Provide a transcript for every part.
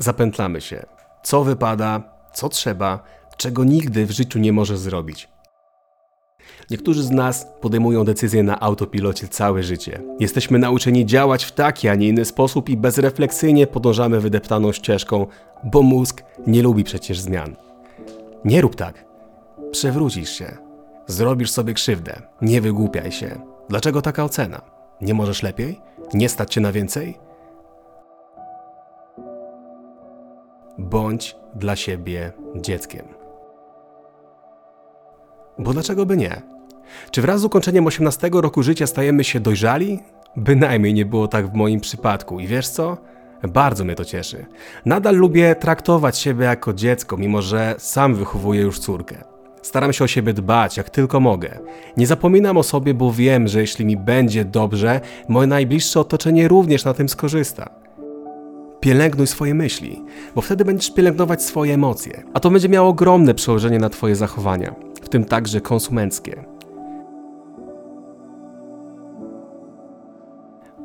zapętlamy się. Co wypada, co trzeba, czego nigdy w życiu nie możesz zrobić. Niektórzy z nas podejmują decyzje na autopilocie całe życie. Jesteśmy nauczeni działać w taki, a nie inny sposób i bezrefleksyjnie podążamy wydeptaną ścieżką, bo mózg nie lubi przecież zmian. Nie rób tak. Przewrócisz się. Zrobisz sobie krzywdę. Nie wygłupiaj się. Dlaczego taka ocena? Nie możesz lepiej? Nie stać cię na więcej? Bądź dla siebie dzieckiem. Bo dlaczego by nie? Czy wraz z ukończeniem 18 roku życia stajemy się dojrzali? Bynajmniej nie było tak w moim przypadku. I wiesz co? Bardzo mnie to cieszy. Nadal lubię traktować siebie jako dziecko, mimo że sam wychowuję już córkę. Staram się o siebie dbać, jak tylko mogę. Nie zapominam o sobie, bo wiem, że jeśli mi będzie dobrze, moje najbliższe otoczenie również na tym skorzysta. Pielęgnuj swoje myśli, bo wtedy będziesz pielęgnować swoje emocje, a to będzie miało ogromne przełożenie na Twoje zachowania, w tym także konsumenckie.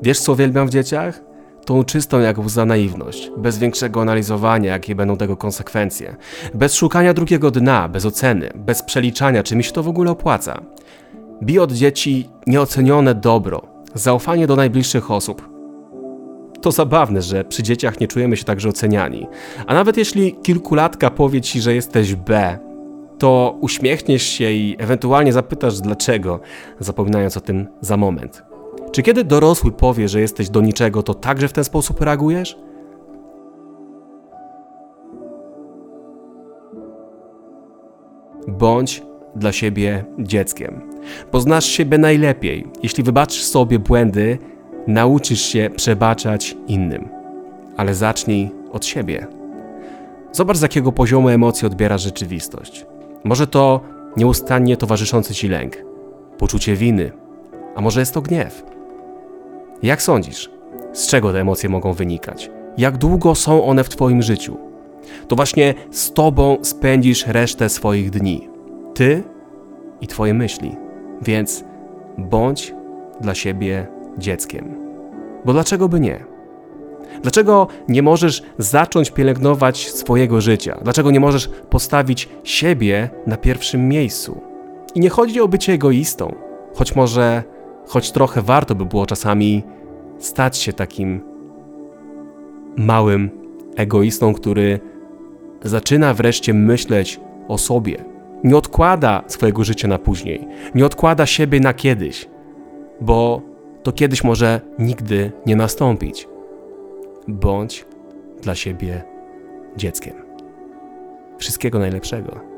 Wiesz, co uwielbiam w dzieciach? Tą czystą jak łza naiwność, bez większego analizowania, jakie będą tego konsekwencje, bez szukania drugiego dna, bez oceny, bez przeliczania, czy mi się to w ogóle opłaca. Bij od dzieci nieocenione dobro, zaufanie do najbliższych osób. To zabawne, że przy dzieciach nie czujemy się także oceniani. A nawet jeśli kilkulatka powie ci, że jesteś B, to uśmiechniesz się i ewentualnie zapytasz dlaczego, zapominając o tym za moment. Czy kiedy dorosły powie, że jesteś do niczego, to także w ten sposób reagujesz? Bądź dla siebie dzieckiem. Poznasz siebie najlepiej, jeśli wybaczysz sobie błędy, nauczysz się przebaczać innym. Ale zacznij od siebie. Zobacz, z jakiego poziomu emocji odbierasz rzeczywistość. Może to nieustannie towarzyszący ci lęk, poczucie winy, a może jest to gniew. Jak sądzisz, z czego te emocje mogą wynikać? Jak długo są one w Twoim życiu? To właśnie z Tobą spędzisz resztę swoich dni. Ty i Twoje myśli. Więc bądź dla siebie dzieckiem. Bo dlaczego by nie? Dlaczego nie możesz zacząć pielęgnować swojego życia? Dlaczego nie możesz postawić siebie na pierwszym miejscu? I nie chodzi o bycie egoistą, choć może, choć trochę warto by było czasami stać się takim małym egoistą, który zaczyna wreszcie myśleć o sobie. Nie odkłada swojego życia na później, nie odkłada siebie na kiedyś, bo to kiedyś może nigdy nie nastąpić. Bądź dla siebie dzieckiem. Wszystkiego najlepszego.